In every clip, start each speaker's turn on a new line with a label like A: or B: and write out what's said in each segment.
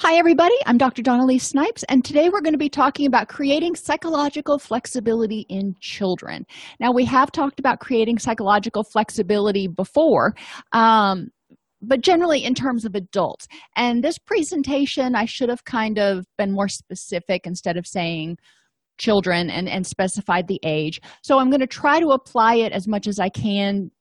A: Hi, everybody. I'm Dr. Dawn-Elise Snipes, and today we're going to be talking about creating psychological flexibility in children. Now, we have talked about creating psychological flexibility before, um, but generally in terms of adults. And this presentation, I should have kind of been more specific instead of saying children and, and specified the age. So I'm going to try to apply it as much as I can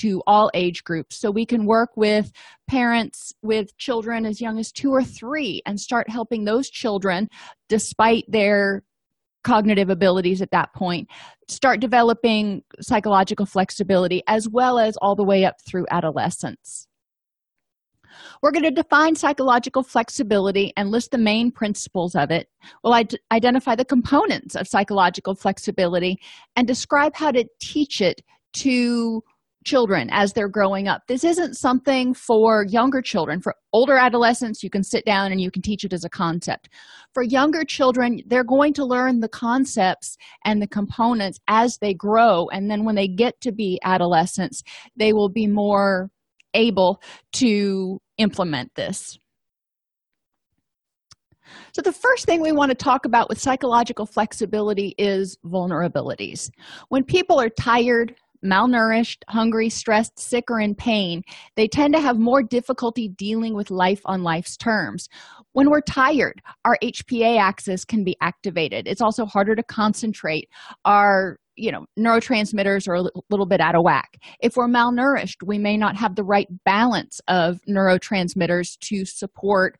A: to all age groups so we can work with parents with children as young as two or three and start helping those children despite their cognitive abilities at that point start developing psychological flexibility as well as all the way up through adolescence we're going to define psychological flexibility and list the main principles of it. We'll identify the components of psychological flexibility and describe how to teach it to children as they're growing up. This isn't something for younger children. For older adolescents, you can sit down and you can teach it as a concept. For younger children, they're going to learn the concepts and the components as they grow. And then when they get to be adolescents, they will be more able to implement this. So, the first thing we want to talk about with psychological flexibility is vulnerabilities. When people are tired, malnourished, hungry, stressed, sick, or in pain, they tend to have more difficulty dealing with life on life's terms. When we're tired, our HPA axis can be activated. It's also harder to concentrate. Our you know neurotransmitters are a little bit out of whack if we're malnourished we may not have the right balance of neurotransmitters to support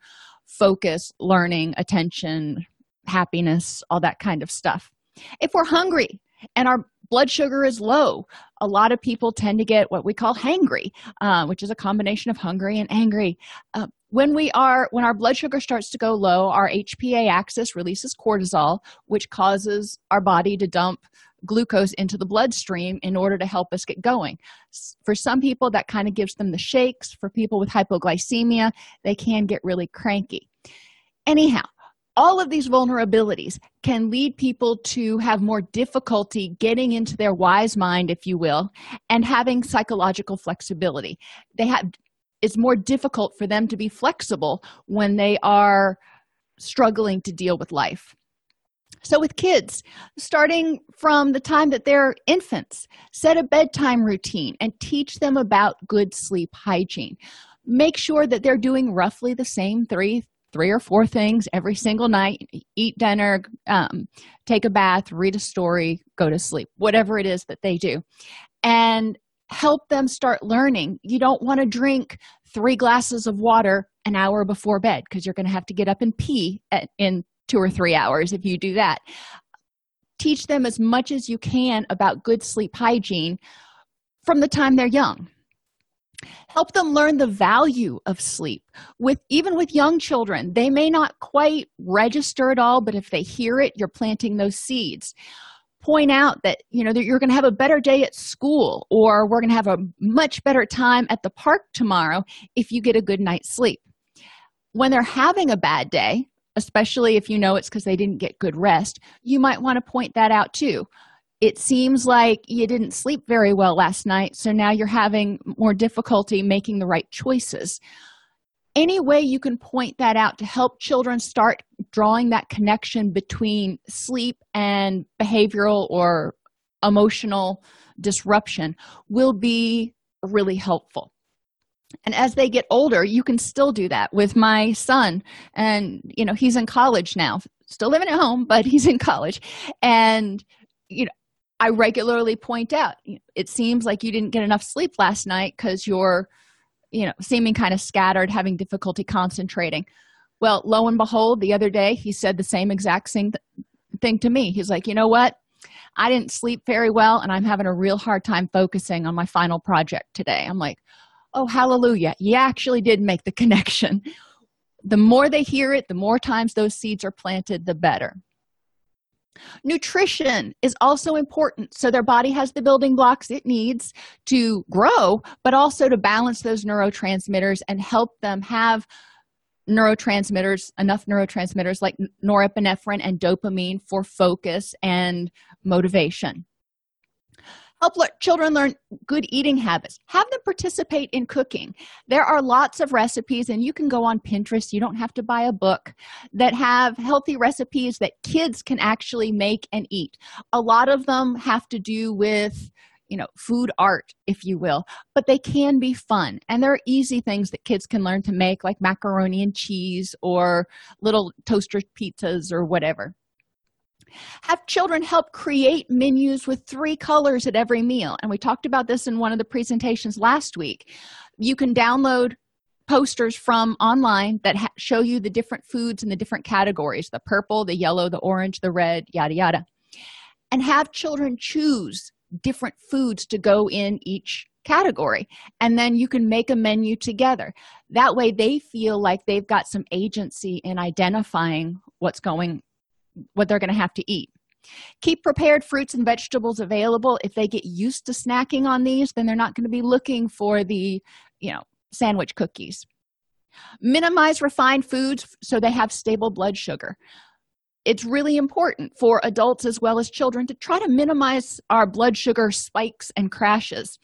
A: focus learning attention happiness all that kind of stuff if we're hungry and our blood sugar is low a lot of people tend to get what we call hangry uh, which is a combination of hungry and angry. Uh, when we are when our blood sugar starts to go low our hpa axis releases cortisol which causes our body to dump glucose into the bloodstream in order to help us get going. For some people that kind of gives them the shakes. For people with hypoglycemia they can get really cranky. Anyhow all of these vulnerabilities can lead people to have more difficulty getting into their wise mind if you will and having psychological flexibility. They have it's more difficult for them to be flexible when they are struggling to deal with life. So with kids starting from the time that they're infants set a bedtime routine and teach them about good sleep hygiene. Make sure that they're doing roughly the same three three or four things every single night eat dinner um, take a bath read a story go to sleep whatever it is that they do and help them start learning. You don't want to drink three glasses of water an hour before bed because you're going to have to get up and pee at, in two or three hours if you do that. Teach them as much as you can about good sleep hygiene from the time they're young help them learn the value of sleep. With even with young children they may not quite register it all but if they hear it you're planting those seeds. Point out that you know that you're going to have a better day at school or we're going to have a much better time at the park tomorrow if you get a good night's sleep. When they're having a bad day especially if you know it's because they didn't get good rest you might want to point that out too it seems like you didn't sleep very well last night so now you're having more difficulty making the right choices. Any way you can point that out to help children start drawing that connection between sleep and behavioral or emotional disruption will be really helpful. And as they get older you can still do that with my son. And you know he's in college now still living at home but he's in college. And you know i regularly point out it seems like you didn't get enough sleep last night because you're you know seeming kind of scattered having difficulty concentrating. Well lo and behold the other day he said the same exact same th- thing to me. He's like you know what? I didn't sleep very well and i'm having a real hard time focusing on my final project today. I'm like oh hallelujah. You actually did make the connection. The more they hear it the more times those seeds are planted the better nutrition is also important. So their body has the building blocks it needs to grow but also to balance those neurotransmitters and help them have neurotransmitters enough neurotransmitters like norepinephrine and dopamine for focus and motivation help le- children learn good eating habits. Have them participate in cooking. There are lots of recipes and you can go on pinterest. You don't have to buy a book that have healthy recipes that kids can actually make and eat. A lot of them have to do with you know food art if you will but they can be fun. And there are easy things that kids can learn to make like macaroni and cheese or little toaster pizzas or whatever have children help create menus with three colors at every meal. And we talked about this in one of the presentations last week. You can download posters from online that ha- show you the different foods and the different categories the purple the yellow the orange the red yada yada. And have children choose different foods to go in each category. And then you can make a menu together. That way they feel like they've got some agency in identifying what's going what they're going to have to eat. Keep prepared fruits and vegetables available. If they get used to snacking on these then they're not going to be looking for the you know sandwich cookies. Minimize refined foods so they have stable blood sugar. It's really important for adults as well as children to try to minimize our blood sugar spikes and crashes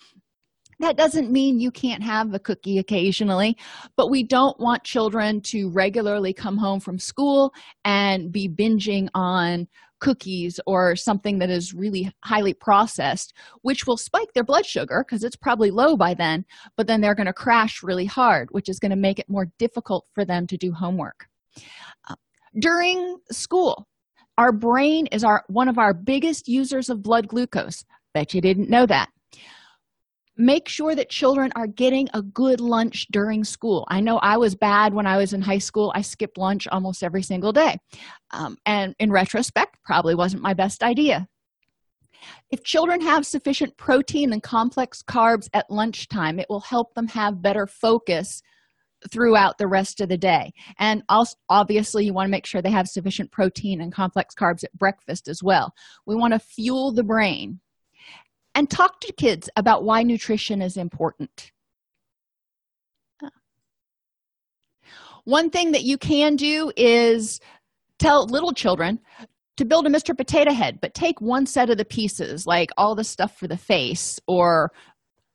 A: that doesn't mean you can't have a cookie occasionally, but we don't want children to regularly come home from school and be binging on cookies or something that is really highly processed, which will spike their blood sugar because it's probably low by then, but then they're going to crash really hard, which is going to make it more difficult for them to do homework. Uh, during school, our brain is our one of our biggest users of blood glucose. Bet you didn't know that make sure that children are getting a good lunch during school. I know i was bad when i was in high school. I skipped lunch almost every single day. Um, and in retrospect probably wasn't my best idea. If children have sufficient protein and complex carbs at lunchtime it will help them have better focus throughout the rest of the day. And also obviously you want to make sure they have sufficient protein and complex carbs at breakfast as well. We want to fuel the brain and talk to kids about why nutrition is important. One thing that you can do is tell little children to build a Mr. Potato Head, but take one set of the pieces, like all the stuff for the face or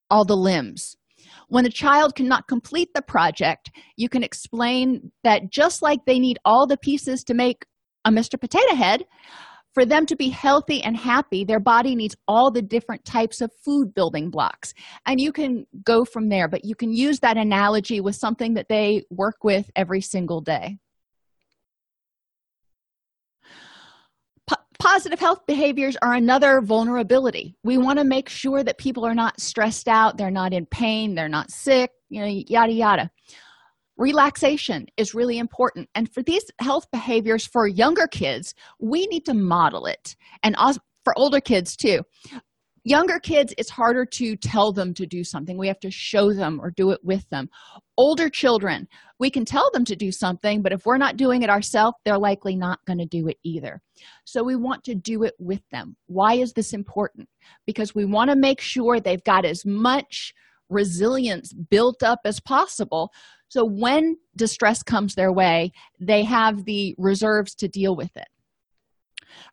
A: all the limbs. When a child cannot complete the project, you can explain that just like they need all the pieces to make a Mr. Potato Head, for them to be healthy and happy their body needs all the different types of food building blocks. And you can go from there but you can use that analogy with something that they work with every single day. Positive health behaviors are another vulnerability. We want to make sure that people are not stressed out they're not in pain they're not sick you know yada yada relaxation is really important. And for these health behaviors for younger kids we need to model it. And for older kids too. Younger kids it's harder to tell them to do something. We have to show them or do it with them. Older children we can tell them to do something but if we're not doing it ourselves they're likely not going to do it either. So we want to do it with them. Why is this important? Because we want to make sure they've got as much resilience built up as possible. So when distress comes their way they have the reserves to deal with it.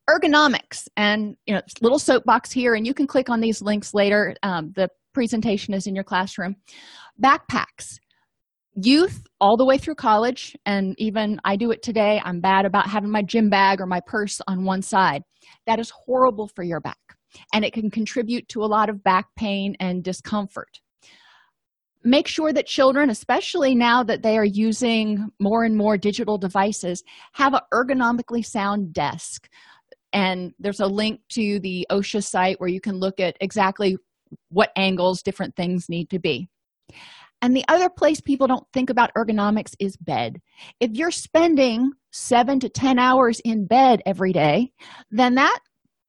A: Ergonomics and you know little soapbox here and you can click on these links later um, the presentation is in your classroom. Backpacks. Youth all the way through college and even i do it today i'm bad about having my gym bag or my purse on one side. That is horrible for your back and it can contribute to a lot of back pain and discomfort make sure that children especially now that they are using more and more digital devices have an ergonomically sound desk. And there's a link to the osha site where you can look at exactly what angles different things need to be. And the other place people don't think about ergonomics is bed. If you're spending seven to ten hours in bed every day then that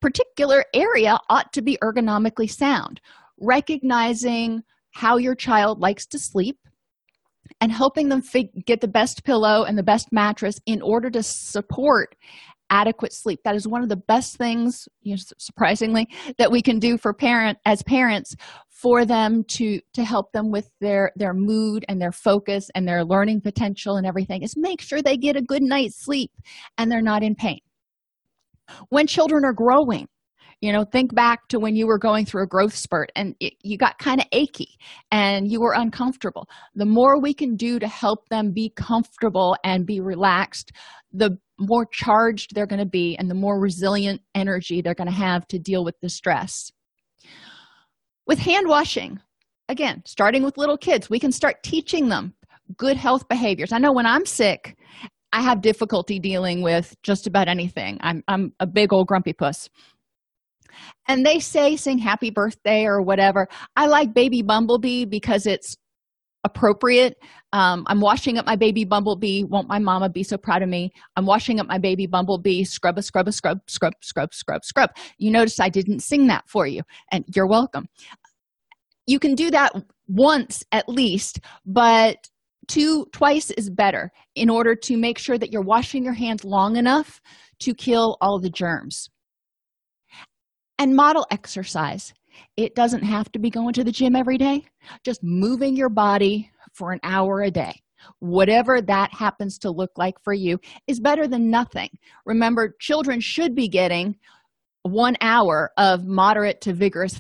A: particular area ought to be ergonomically sound. Recognizing how your child likes to sleep and helping them fig- get the best pillow and the best mattress in order to support adequate sleep. That is one of the best things you know, surprisingly that we can do for parent as parents for them to to help them with their their mood and their focus and their learning potential and everything is make sure they get a good night's sleep and they're not in pain. When children are growing you know think back to when you were going through a growth spurt and it, you got kind of achy and you were uncomfortable. The more we can do to help them be comfortable and be relaxed the more charged they're going to be and the more resilient energy they're going to have to deal with the stress. With hand washing again starting with little kids we can start teaching them good health behaviors. I know when i'm sick i have difficulty dealing with just about anything. I'm, I'm a big old grumpy puss and they say sing happy birthday or whatever. I like baby bumblebee because it's appropriate. Um, i'm washing up my baby bumblebee. Won't my mama be so proud of me? I'm washing up my baby bumblebee. Scrub a scrub a scrub scrub scrub scrub scrub. You notice i didn't sing that for you and you're welcome. You can do that once at least but two twice is better in order to make sure that you're washing your hands long enough to kill all the germs and model exercise. It doesn't have to be going to the gym every day. Just moving your body for an hour a day. Whatever that happens to look like for you is better than nothing. Remember children should be getting one hour of moderate to vigorous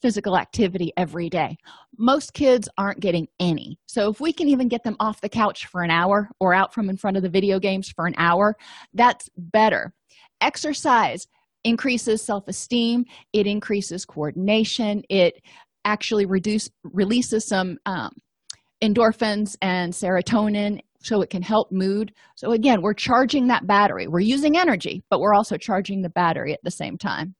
A: physical activity every day. Most kids aren't getting any. So if we can even get them off the couch for an hour or out from in front of the video games for an hour that's better. Exercise increases self-esteem it increases coordination it actually reduce releases some um, endorphins and serotonin so it can help mood. So again we're charging that battery. We're using energy but we're also charging the battery at the same time.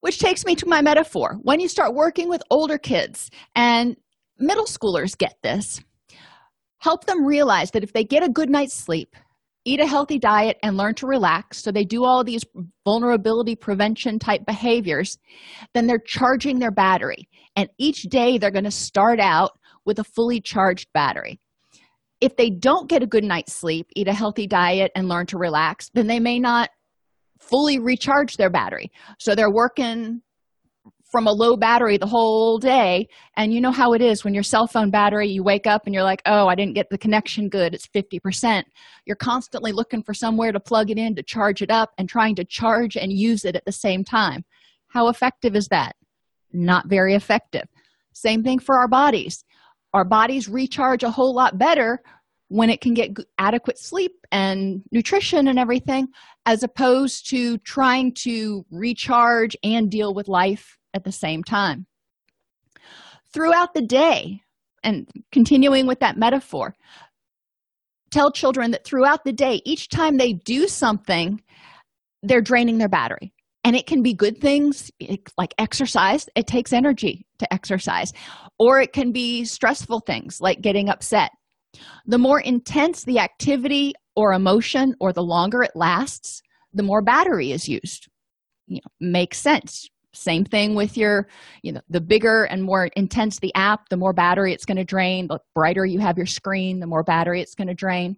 A: Which takes me to my metaphor. When you start working with older kids and middle schoolers get this help them realize that if they get a good night's sleep eat a healthy diet and learn to relax. So they do all these vulnerability prevention type behaviors. Then they're charging their battery. And each day they're going to start out with a fully charged battery. If they don't get a good night's sleep eat a healthy diet and learn to relax then they may not fully recharge their battery. So they're working from a low battery the whole day. And you know how it is when your cell phone battery you wake up and you're like oh i didn't get the connection good. It's 50% you're constantly looking for somewhere to plug it in to charge it up and trying to charge and use it at the same time. How effective is that? Not very effective. Same thing for our bodies. Our bodies recharge a whole lot better when it can get adequate sleep and nutrition and everything as opposed to trying to recharge and deal with life at the same time. Throughout the day, and continuing with that metaphor, tell children that throughout the day, each time they do something, they're draining their battery. And it can be good things like exercise, it takes energy to exercise, or it can be stressful things like getting upset. The more intense the activity or emotion, or the longer it lasts, the more battery is used. You know, makes sense same thing with your you know the bigger and more intense the app the more battery it's going to drain the brighter you have your screen the more battery it's going to drain.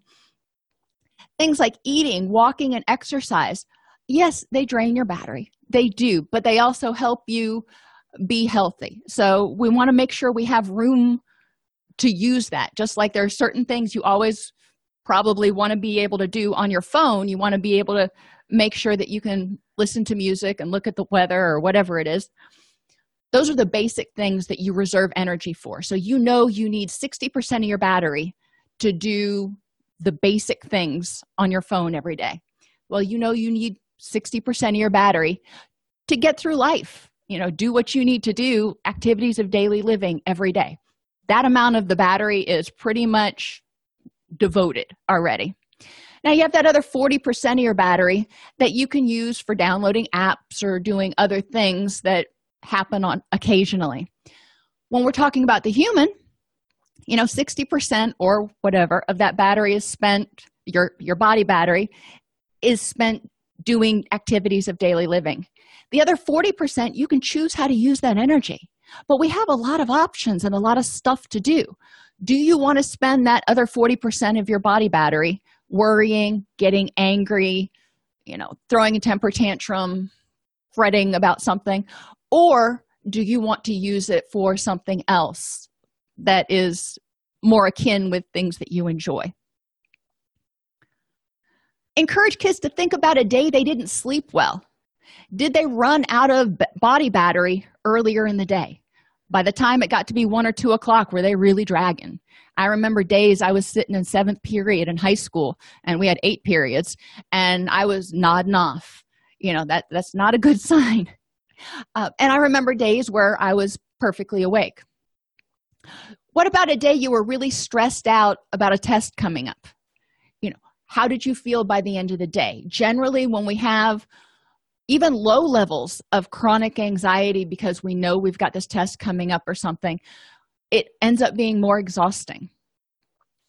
A: Things like eating walking and exercise yes they drain your battery. They do but they also help you be healthy. So we want to make sure we have room to use that. Just like there are certain things you always probably want to be able to do on your phone you want to be able to make sure that you can listen to music and look at the weather or whatever it is those are the basic things that you reserve energy for. So you know you need 60% of your battery to do the basic things on your phone every day. Well you know you need 60% of your battery to get through life. You know do what you need to do activities of daily living every day. That amount of the battery is pretty much devoted already now you have that other 40% of your battery that you can use for downloading apps or doing other things that happen on occasionally. When we're talking about the human you know 60% or whatever of that battery is spent your your body battery is spent doing activities of daily living. The other 40% you can choose how to use that energy. But we have a lot of options and a lot of stuff to do. Do you want to spend that other 40% of your body battery worrying getting angry you know throwing a temper tantrum fretting about something or do you want to use it for something else that is more akin with things that you enjoy? Encourage kids to think about a day they didn't sleep well. Did they run out of body battery earlier in the day? By the time it got to be one or two o'clock were they really dragging i remember days i was sitting in seventh period in high school and we had eight periods and i was nodding off. You know that that's not a good sign. Uh, and i remember days where i was perfectly awake. What about a day you were really stressed out about a test coming up? You know how did you feel by the end of the day? Generally when we have even low levels of chronic anxiety because we know we've got this test coming up or something it ends up being more exhausting.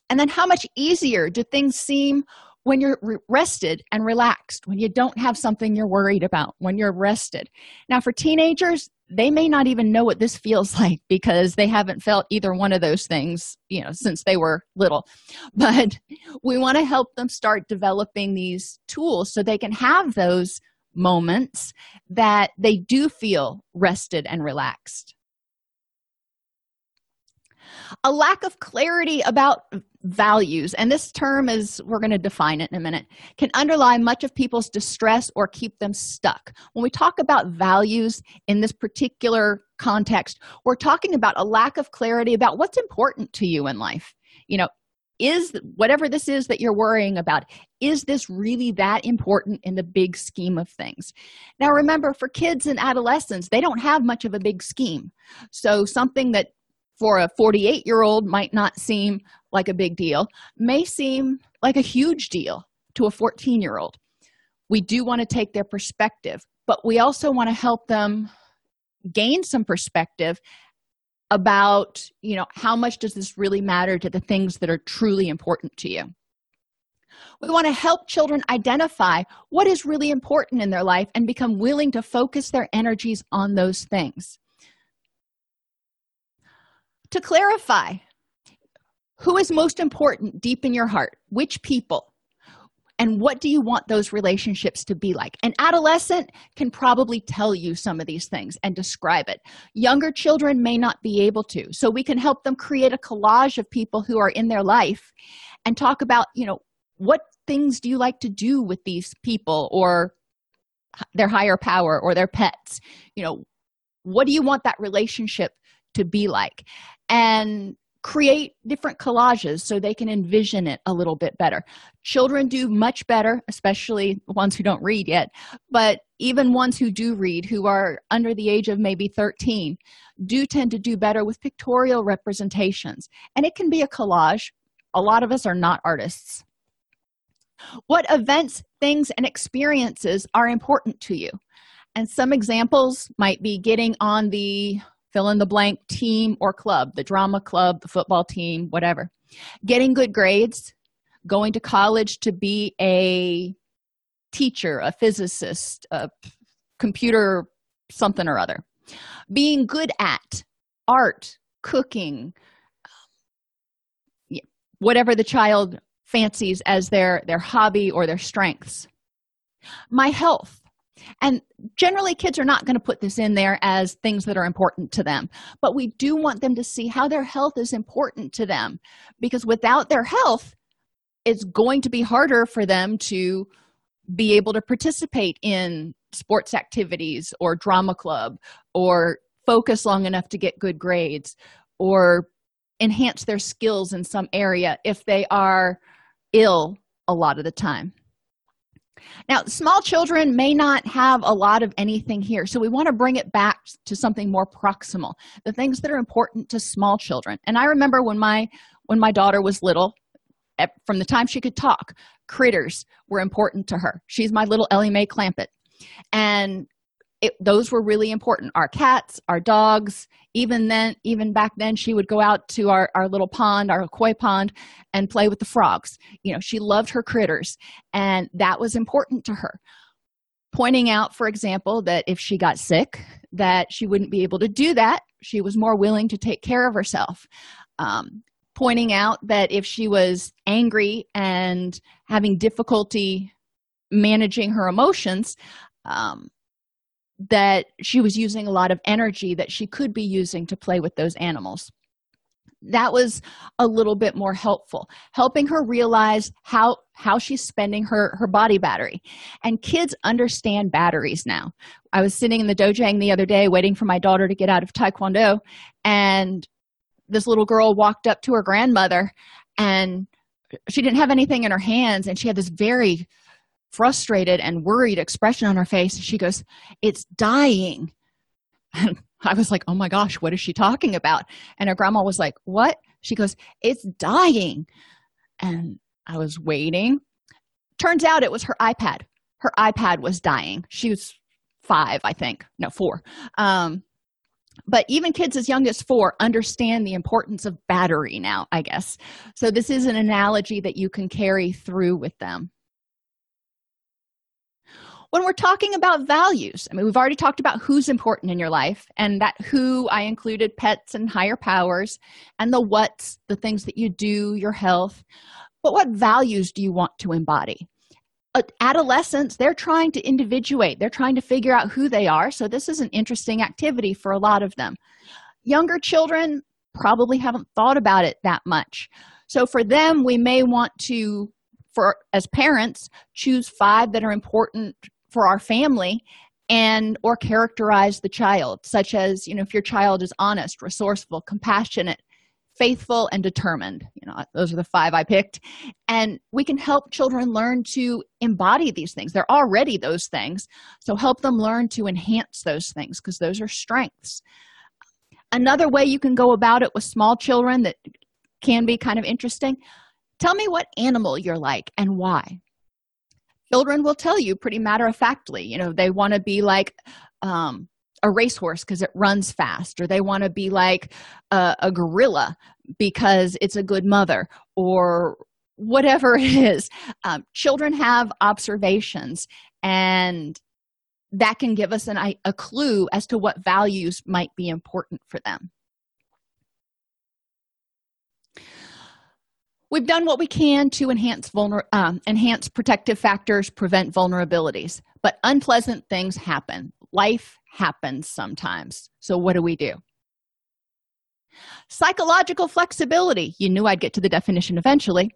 A: And then how much easier do things seem when you're re- rested and relaxed when you don't have something you're worried about when you're rested? Now for teenagers they may not even know what this feels like because they haven't felt either one of those things you know since they were little. But we want to help them start developing these tools so they can have those moments that they do feel rested and relaxed. A lack of clarity about values, and this term is, we're going to define it in a minute, can underlie much of people's distress or keep them stuck. When we talk about values in this particular context, we're talking about a lack of clarity about what's important to you in life. You know, is whatever this is that you're worrying about is this really that important in the big scheme of things now remember for kids and adolescents they don't have much of a big scheme so something that for a 48 year old might not seem like a big deal may seem like a huge deal to a 14 year old we do want to take their perspective but we also want to help them gain some perspective about you know how much does this really matter to the things that are truly important to you. We want to help children identify what is really important in their life and become willing to focus their energies on those things to clarify who is most important deep in your heart? Which people? And what do you want those relationships to be like? An adolescent can probably tell you some of these things and describe it. Younger children may not be able to. So we can help them create a collage of people who are in their life and talk about you know what things do you like to do with these people or their higher power or their pets? You know what do you want that relationship to be like and create different collages so they can envision it a little bit better. Children do much better, especially ones who don't read yet, but even ones who do read, who are under the age of maybe 13, do tend to do better with pictorial representations. And it can be a collage. A lot of us are not artists. What events, things, and experiences are important to you? And some examples might be getting on the fill in the blank team or club the drama club the football team whatever. Getting good grades going to college to be a teacher a physicist a computer something or other. Being good at art cooking um, whatever the child fancies as their their hobby or their strengths. My health and generally, kids are not going to put this in there as things that are important to them. But we do want them to see how their health is important to them because without their health, it's going to be harder for them to be able to participate in sports activities or drama club or focus long enough to get good grades or enhance their skills in some area if they are ill a lot of the time Now, small children may not have a lot of anything here, so we want to bring it back to something more proximal, the things that are important to small children. And I remember when my when my daughter was little, from the time she could talk, critters were important to her. She's my little Ellie Mae Clampett. And it, those were really important. Our cats our dogs even then even back then she would go out to our, our little pond our koi pond and play with the frogs. You know she loved her critters and that was important to her. Pointing out for example that if she got sick that she wouldn't be able to do that. She was more willing to take care of herself. Um, pointing out that if she was angry and having difficulty managing her emotions um, that she was using a lot of energy that she could be using to play with those animals. That was a little bit more helpful helping her realize how how she's spending her her body battery. And kids understand batteries now. I was sitting in the dojang the other day waiting for my daughter to get out of taekwondo and this little girl walked up to her grandmother and she didn't have anything in her hands and she had this very frustrated and worried expression on her face she goes it's dying. And i was like oh my gosh what is she talking about? And her grandma was like what? She goes it's dying. And i was waiting. Turns out it was her ipad. Her ipad was dying. She was five i think. No four. Um, but even kids as young as four understand the importance of battery now i guess. So this is an analogy that you can carry through with them when we're talking about values. I mean we've already talked about who's important in your life and that who i included pets and higher powers and the what's the things that you do your health. But what values do you want to embody? Uh, adolescents they're trying to individuate. They're trying to figure out who they are. So this is an interesting activity for a lot of them. Younger children probably haven't thought about it that much. So for them we may want to for as parents choose five that are important for our family and or characterize the child such as you know if your child is honest resourceful compassionate faithful and determined. You know those are the five i picked. And we can help children learn to embody these things. They're already those things. So help them learn to enhance those things because those are strengths. Another way you can go about it with small children that can be kind of interesting tell me what animal you're like and why children will tell you pretty matter of factly you know they want to be like um, a racehorse because it runs fast or they want to be like a, a gorilla because it's a good mother or whatever it is. Um, children have observations and that can give us an, a clue as to what values might be important for them we've done what we can to enhance vulner um, enhance protective factors prevent vulnerabilities but unpleasant things happen. Life happens sometimes. So what do we do? Psychological flexibility. You knew i'd get to the definition eventually.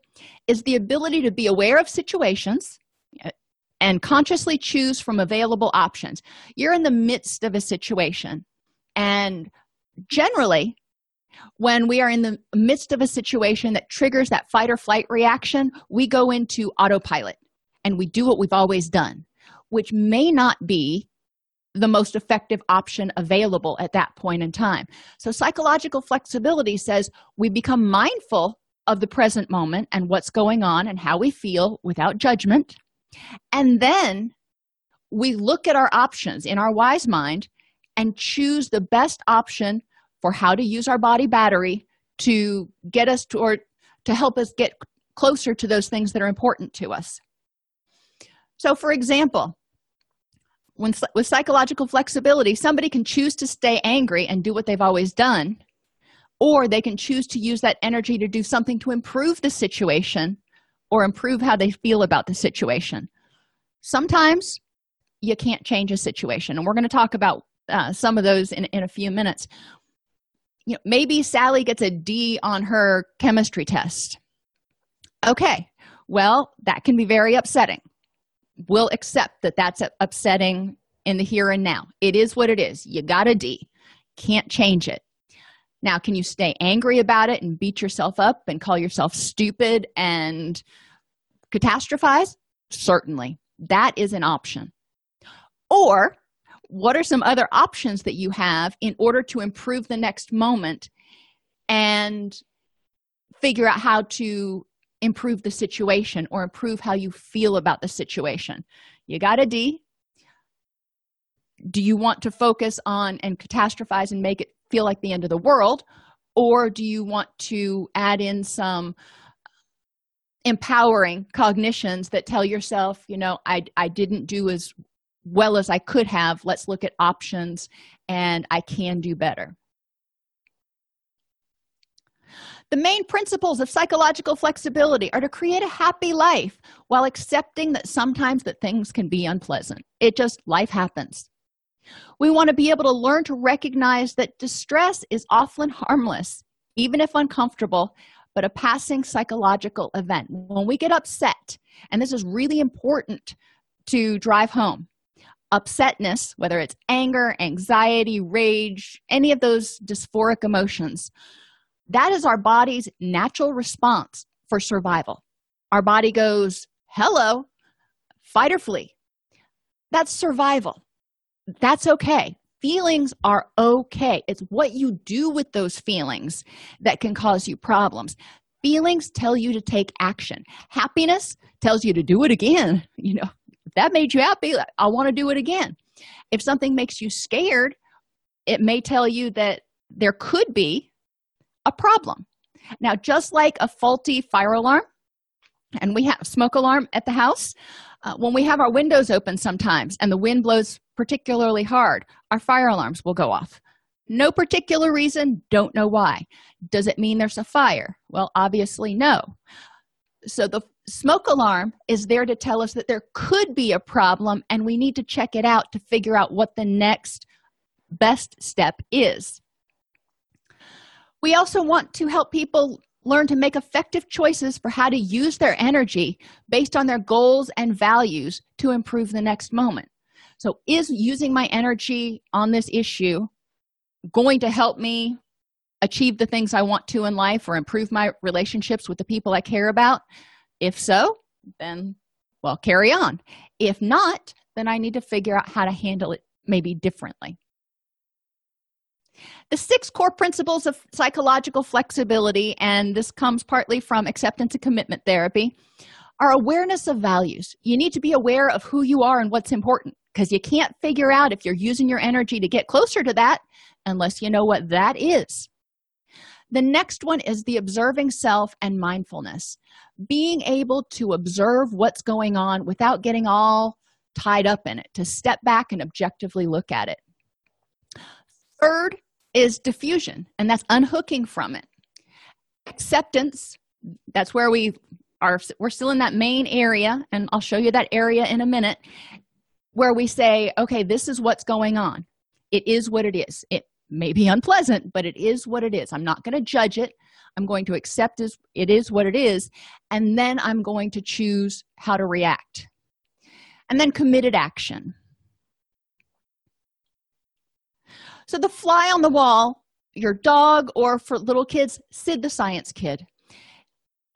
A: Is the ability to be aware of situations uh, and consciously choose from available options. You're in the midst of a situation and generally when we are in the midst of a situation that triggers that fight or flight reaction we go into autopilot and we do what we've always done which may not be the most effective option available at that point in time. So psychological flexibility says we become mindful of the present moment and what's going on and how we feel without judgment. And then we look at our options in our wise mind and choose the best option for how to use our body battery to get us toward to help us get closer to those things that are important to us. So for example when with psychological flexibility somebody can choose to stay angry and do what they've always done or they can choose to use that energy to do something to improve the situation or improve how they feel about the situation. Sometimes you can't change a situation and we're going to talk about uh, some of those in, in a few minutes you know maybe sally gets a d on her chemistry test. Okay well that can be very upsetting. We'll accept that that's upsetting in the here and now. It is what it is. You got a d. Can't change it. Now can you stay angry about it and beat yourself up and call yourself stupid and catastrophize? Certainly. That is an option. Or what are some other options that you have in order to improve the next moment and figure out how to improve the situation or improve how you feel about the situation? You got a d. Do you want to focus on and catastrophize and make it feel like the end of the world? Or do you want to add in some empowering cognitions that tell yourself you know i i didn't do as well as i could have let's look at options and i can do better. The main principles of psychological flexibility are to create a happy life while accepting that sometimes that things can be unpleasant. It just life happens. We want to be able to learn to recognize that distress is often harmless even if uncomfortable but a passing psychological event. When we get upset and this is really important to drive home upsetness whether it's anger anxiety rage any of those dysphoric emotions that is our body's natural response for survival. Our body goes hello fight or flee. That's survival. That's okay. Feelings are okay. It's what you do with those feelings that can cause you problems. Feelings tell you to take action. Happiness tells you to do it again you know that made you happy i want to do it again. If something makes you scared it may tell you that there could be a problem. Now just like a faulty fire alarm and we have smoke alarm at the house uh, when we have our windows open sometimes and the wind blows particularly hard our fire alarms will go off. No particular reason don't know why. Does it mean there's a fire? Well obviously no. So the smoke alarm is there to tell us that there could be a problem and we need to check it out to figure out what the next best step is. We also want to help people learn to make effective choices for how to use their energy based on their goals and values to improve the next moment. So is using my energy on this issue going to help me achieve the things i want to in life or improve my relationships with the people i care about if so then well carry on. If not then i need to figure out how to handle it maybe differently. The six core principles of psychological flexibility and this comes partly from acceptance and commitment therapy are awareness of values. You need to be aware of who you are and what's important because you can't figure out if you're using your energy to get closer to that unless you know what that is the next one is the observing self and mindfulness. Being able to observe what's going on without getting all tied up in it to step back and objectively look at it. Third is defusion and that's unhooking from it. Acceptance that's where we are we're still in that main area and i'll show you that area in a minute where we say okay this is what's going on. It is what it is. It may be unpleasant but it is what it is. I'm not going to judge it. I'm going to accept as it is what it is and then i'm going to choose how to react. And then committed action. So the fly on the wall your dog or for little kids sid the science kid.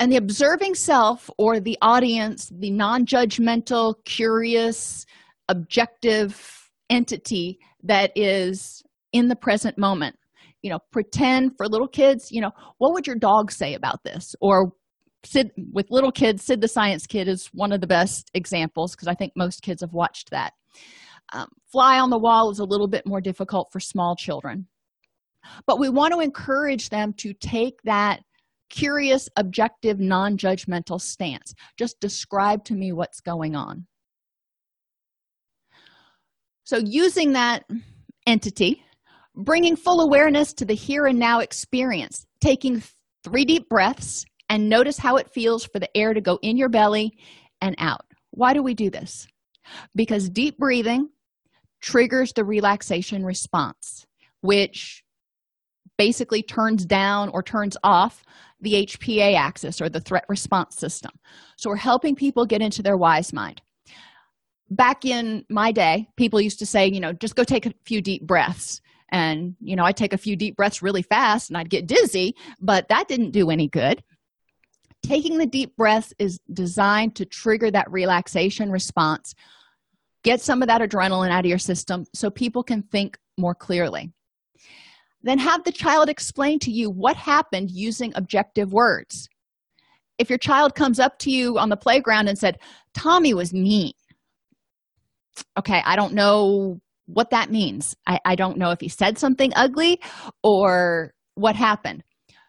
A: And the observing self or the audience the non-judgmental curious objective entity that is in the present moment. You know pretend for little kids you know what would your dog say about this? Or sid with little kids sid the science kid is one of the best examples because i think most kids have watched that. Um, fly on the wall is a little bit more difficult for small children. But we want to encourage them to take that curious objective non-judgmental stance. Just describe to me what's going on. So using that entity bringing full awareness to the here and now experience taking three deep breaths and notice how it feels for the air to go in your belly and out. Why do we do this? Because deep breathing triggers the relaxation response which basically turns down or turns off the hpa axis or the threat response system. So we're helping people get into their wise mind. Back in my day people used to say you know just go take a few deep breaths and you know i'd take a few deep breaths really fast and i'd get dizzy but that didn't do any good. Taking the deep breaths is designed to trigger that relaxation response get some of that adrenaline out of your system so people can think more clearly. Then have the child explain to you what happened using objective words. If your child comes up to you on the playground and said tommy was mean okay i don't know what that means. I, I don't know if he said something ugly or what happened.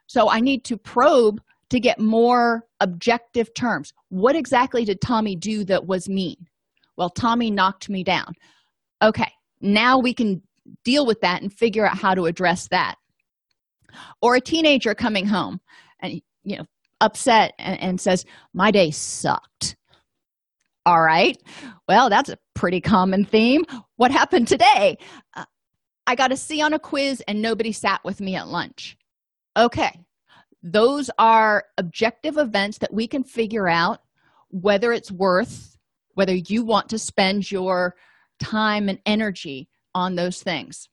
A: So i need to probe to get more objective terms. What exactly did tommy do that was mean? Well tommy knocked me down. Okay now we can deal with that and figure out how to address that. Or a teenager coming home and you know upset and, and says my day sucked all right. Well that's a pretty common theme. What happened today? Uh, i got a c on a quiz and nobody sat with me at lunch. Okay. Those are objective events that we can figure out whether it's worth whether you want to spend your time and energy on those things.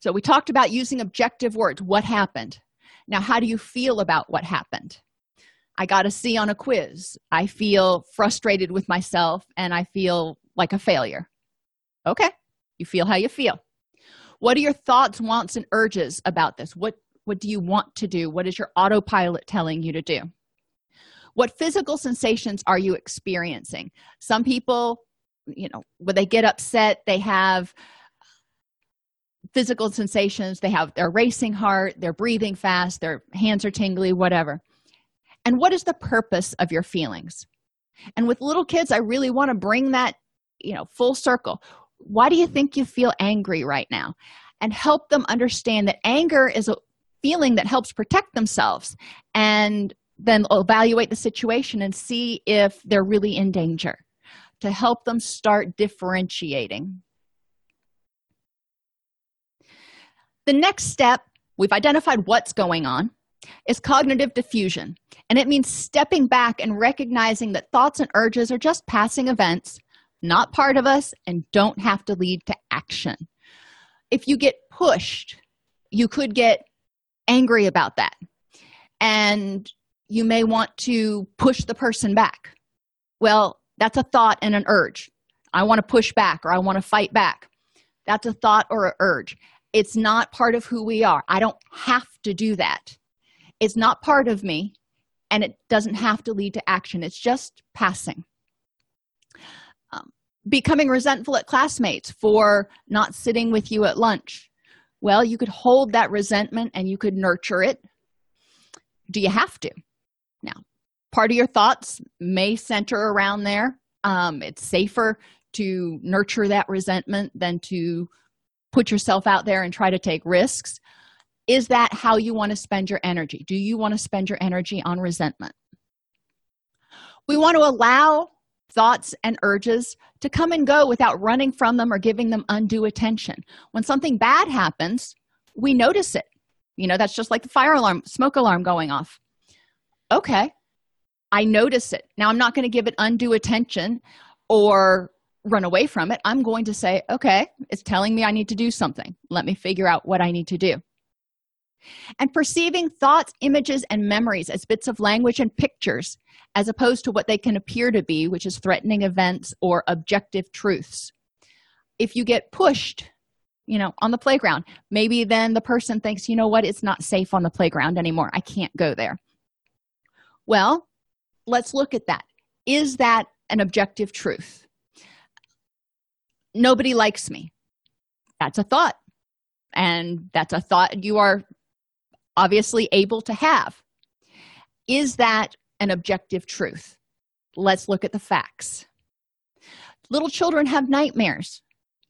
A: So we talked about using objective words. What happened? Now how do you feel about what happened i got a c on a quiz. I feel frustrated with myself and i feel like a failure. Okay you feel how you feel. What are your thoughts wants and urges about this? What what do you want to do? What is your autopilot telling you to do? What physical sensations are you experiencing? Some people you know when they get upset they have physical sensations. They have their racing heart they're breathing fast their hands are tingly whatever and what is the purpose of your feelings? And with little kids i really want to bring that you know full circle. Why do you think you feel angry right now? And help them understand that anger is a feeling that helps protect themselves and then evaluate the situation and see if they're really in danger to help them start differentiating. The next step, we've identified what's going on, is cognitive defusion. And it means stepping back and recognizing that thoughts and urges are just passing events, not part of us, and don't have to lead to action. If you get pushed, you could get angry about that. And you may want to push the person back. Well, that's a thought and an urge. I want to push back or I want to fight back. That's a thought or an urge. It's not part of who we are. I don't have to do that. It's not part of me and it doesn't have to lead to action. It's just passing. Um, becoming resentful at classmates for not sitting with you at lunch. Well, you could hold that resentment and you could nurture it. Do you have to? Now, part of your thoughts may center around there um, it's safer to nurture that resentment than to put yourself out there and try to take risks is that how you want to spend your energy do you want to spend your energy on resentment we want to allow thoughts and urges to come and go without running from them or giving them undue attention when something bad happens we notice it you know that's just like the fire alarm smoke alarm going off okay I notice it. Now, I'm not going to give it undue attention or run away from it. I'm going to say, okay, it's telling me I need to do something. Let me figure out what I need to do. And perceiving thoughts, images, and memories as bits of language and pictures, as opposed to what they can appear to be, which is threatening events or objective truths. If you get pushed, you know, on the playground, maybe then the person thinks, you know what, it's not safe on the playground anymore. I can't go there. Well, let's look at that is that an objective truth nobody likes me that's a thought and that's a thought you are obviously able to have. Is that an objective truth? Let's look at the facts. Little children have nightmares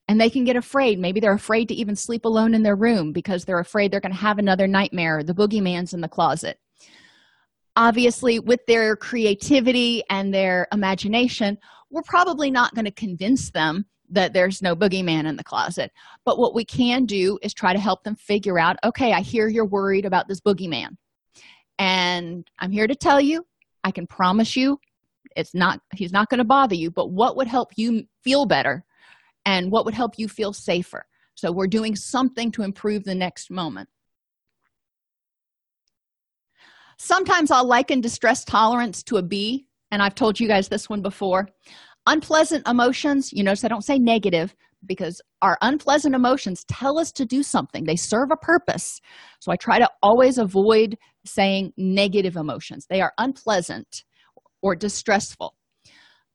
A: and they can get afraid. Maybe they're afraid to even sleep alone in their room because they're afraid they're going to have another nightmare the boogeyman's in the closet. Obviously with their creativity and their imagination we're probably not going to convince them that there's no boogeyman in the closet. But what we can do is try to help them figure out okay i hear you're worried about this boogeyman. And i'm here to tell you i can promise you it's not he's not going to bother you but what would help you feel better and what would help you feel safer? So we're doing something to improve the next moment. Sometimes i'll liken distress tolerance to a bee and i've told you guys this one before unpleasant emotions. You notice i don't say negative because our unpleasant emotions tell us to do something. They serve a purpose. So i try to always avoid saying negative emotions. They are unpleasant or distressful.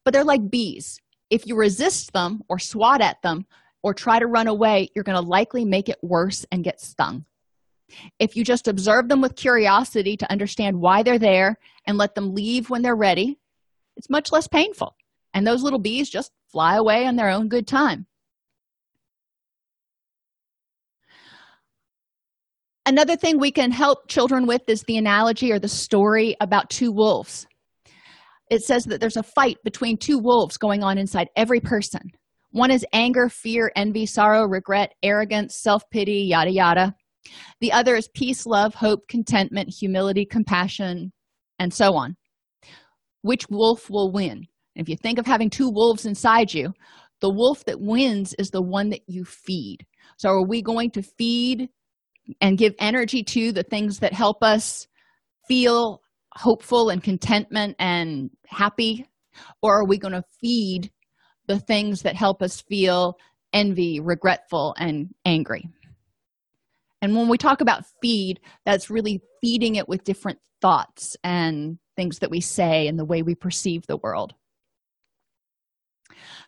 A: But they're like bees. If you resist them or swat at them or try to run away you're going to likely make it worse and get stung. If you just observe them with curiosity to understand why they're there and let them leave when they're ready it's much less painful and those little bees just fly away on their own good time. Another thing we can help children with is the analogy or the story about two wolves. It says that there's a fight between two wolves going on inside every person. One is anger fear envy sorrow regret arrogance self-pity yada yada. The other is peace love hope contentment humility compassion and so on. Which wolf will win if you think of having two wolves inside you the wolf that wins is the one that you feed. So are we going to feed and give energy to the things that help us feel hopeful and contentment and happy? Or are we going to feed the things that help us feel envy regretful and angry? And when we talk about feed that's really feeding it with different thoughts and things that we say and the way we perceive the world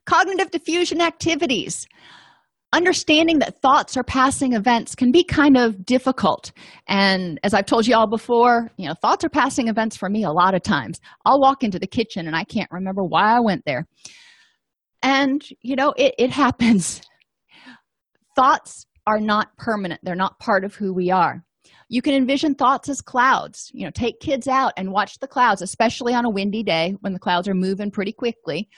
A: cognitive defusion activities. Understanding that thoughts are passing events can be kind of difficult. And as i've told you all before you know thoughts are passing events for me a lot of times. I'll walk into the kitchen and i can't remember why i went there. And you know it, it happens. Thoughts are not permanent. They're not part of who we are. You can envision thoughts as clouds. You know take kids out and watch the clouds especially on a windy day when the clouds are moving pretty quickly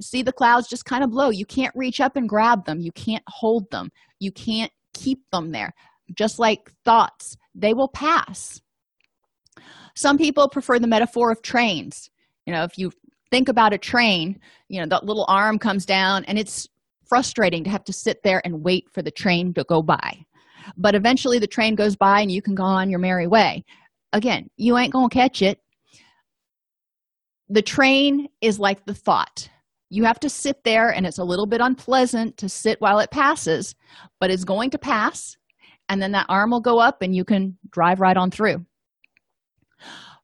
A: see the clouds just kind of blow. You can't reach up and grab them. You can't hold them. You can't keep them there. Just like thoughts they will pass. Some people prefer the metaphor of trains. You know if you think about a train you know that little arm comes down and it's frustrating to have to sit there and wait for the train to go by. But eventually the train goes by and you can go on your merry way. Again you ain't gonna catch it. The train is like the thought you have to sit there and it's a little bit unpleasant to sit while it passes but it's going to pass and then that arm will go up and you can drive right on through.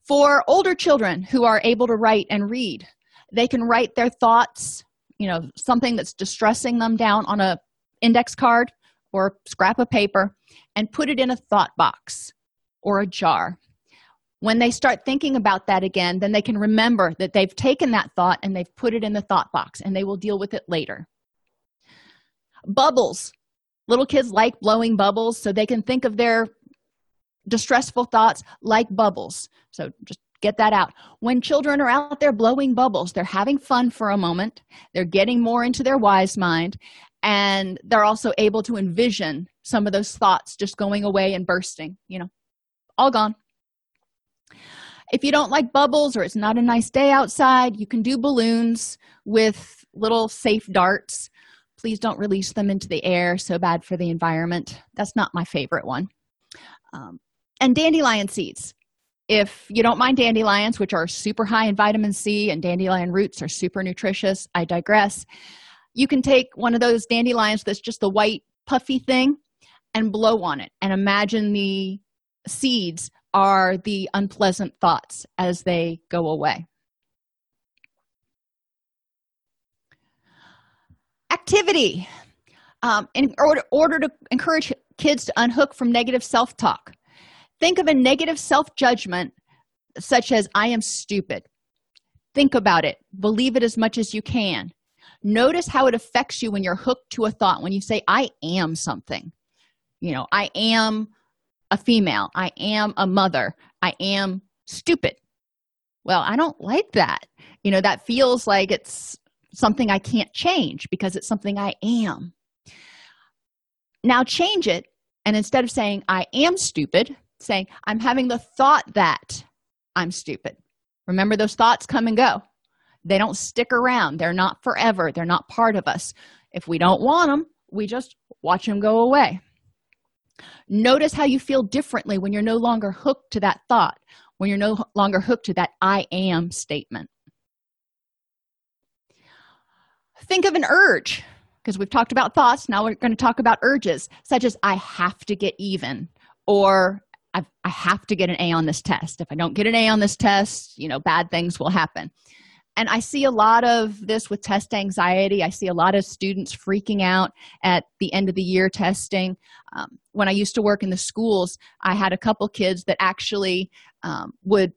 A: For older children who are able to write and read they can write their thoughts you know something that's distressing them down on a index card or scrap of paper and put it in a thought box or a jar when they start thinking about that again then they can remember that they've taken that thought and they've put it in the thought box and they will deal with it later. Bubbles. Little kids like blowing bubbles so they can think of their distressful thoughts like bubbles. So just get that out. When children are out there blowing bubbles they're having fun for a moment they're getting more into their wise mind and they're also able to envision some of those thoughts just going away and bursting you know all gone if you don't like bubbles or it's not a nice day outside you can do balloons with little safe darts. Please don't release them into the air. So bad for the environment. That's not my favorite one. Um, and dandelion seeds. If you don't mind dandelions which are super high in vitamin c and dandelion roots are super nutritious i digress. You can take one of those dandelions that's just the white puffy thing and blow on it and imagine the seeds are the unpleasant thoughts as they go away. Activity. Um, in order, order to encourage kids to unhook from negative self talk, think of a negative self judgment such as, I am stupid. Think about it, believe it as much as you can. Notice how it affects you when you're hooked to a thought, when you say, I am something. You know, I am a female. I am a mother. I am stupid. Well i don't like that. You know that feels like it's something i can't change because it's something i am. Now change it and instead of saying i am stupid saying i'm having the thought that i'm stupid. Remember those thoughts come and go. They don't stick around. They're not forever. They're not part of us. If we don't want them we just watch them go away notice how you feel differently when you're no longer hooked to that thought when you're no longer hooked to that i am statement. Think of an urge because we've talked about thoughts now we're going to talk about urges such as i have to get even or i have to get an a on this test. If i don't get an a on this test you know bad things will happen and i see a lot of this with test anxiety. I see a lot of students freaking out at the end of the year testing. Um, when i used to work in the schools i had a couple kids that actually um, would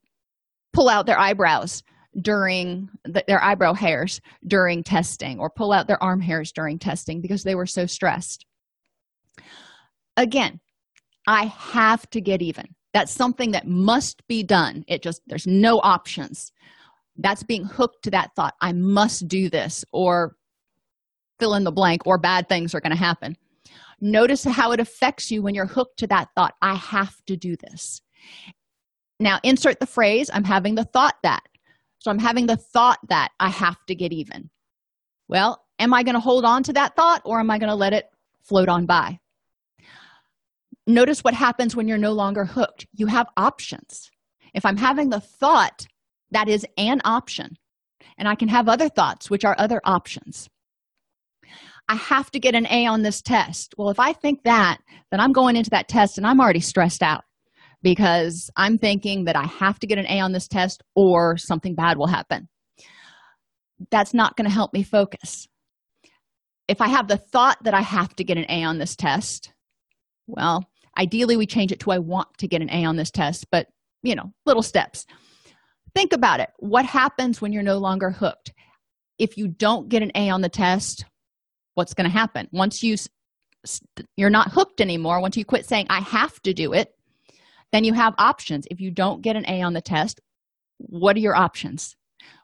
A: pull out their eyebrows during the, their eyebrow hairs during testing or pull out their arm hairs during testing because they were so stressed. Again i have to get even. That's something that must be done. It just there's no options that's being hooked to that thought. I must do this or fill in the blank or bad things are going to happen. Notice how it affects you when you're hooked to that thought. I have to do this. Now insert the phrase i'm having the thought that. So i'm having the thought that i have to get even. Well am i going to hold on to that thought or am i going to let it float on by? Notice what happens when you're no longer hooked. You have options. If i'm having the thought that is an option. And i can have other thoughts which are other options. I have to get an a on this test. Well if i think that then i'm going into that test and i'm already stressed out because i'm thinking that i have to get an a on this test or something bad will happen. That's not going to help me focus. If i have the thought that i have to get an a on this test well ideally we change it to i want to get an a on this test but you know little steps think about it. What happens when you're no longer hooked? If you don't get an a on the test what's going to happen? Once you you're not hooked anymore once you quit saying i have to do it then you have options. If you don't get an a on the test what are your options?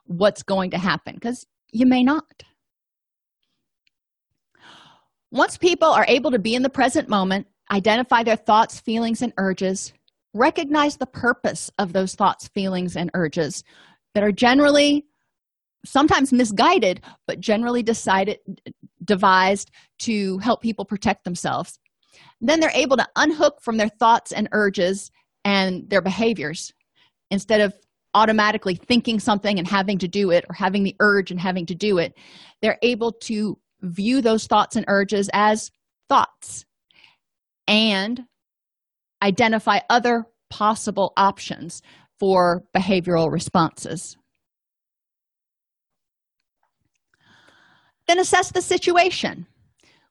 A: What's going to happen? Because you may not. Once people are able to be in the present moment identify their thoughts feelings and urges recognize the purpose of those thoughts feelings and urges that are generally sometimes misguided but generally decided devised to help people protect themselves. Then they're able to unhook from their thoughts and urges and their behaviors instead of automatically thinking something and having to do it or having the urge and having to do it. They're able to view those thoughts and urges as thoughts and identify other possible options for behavioral responses. Then assess the situation.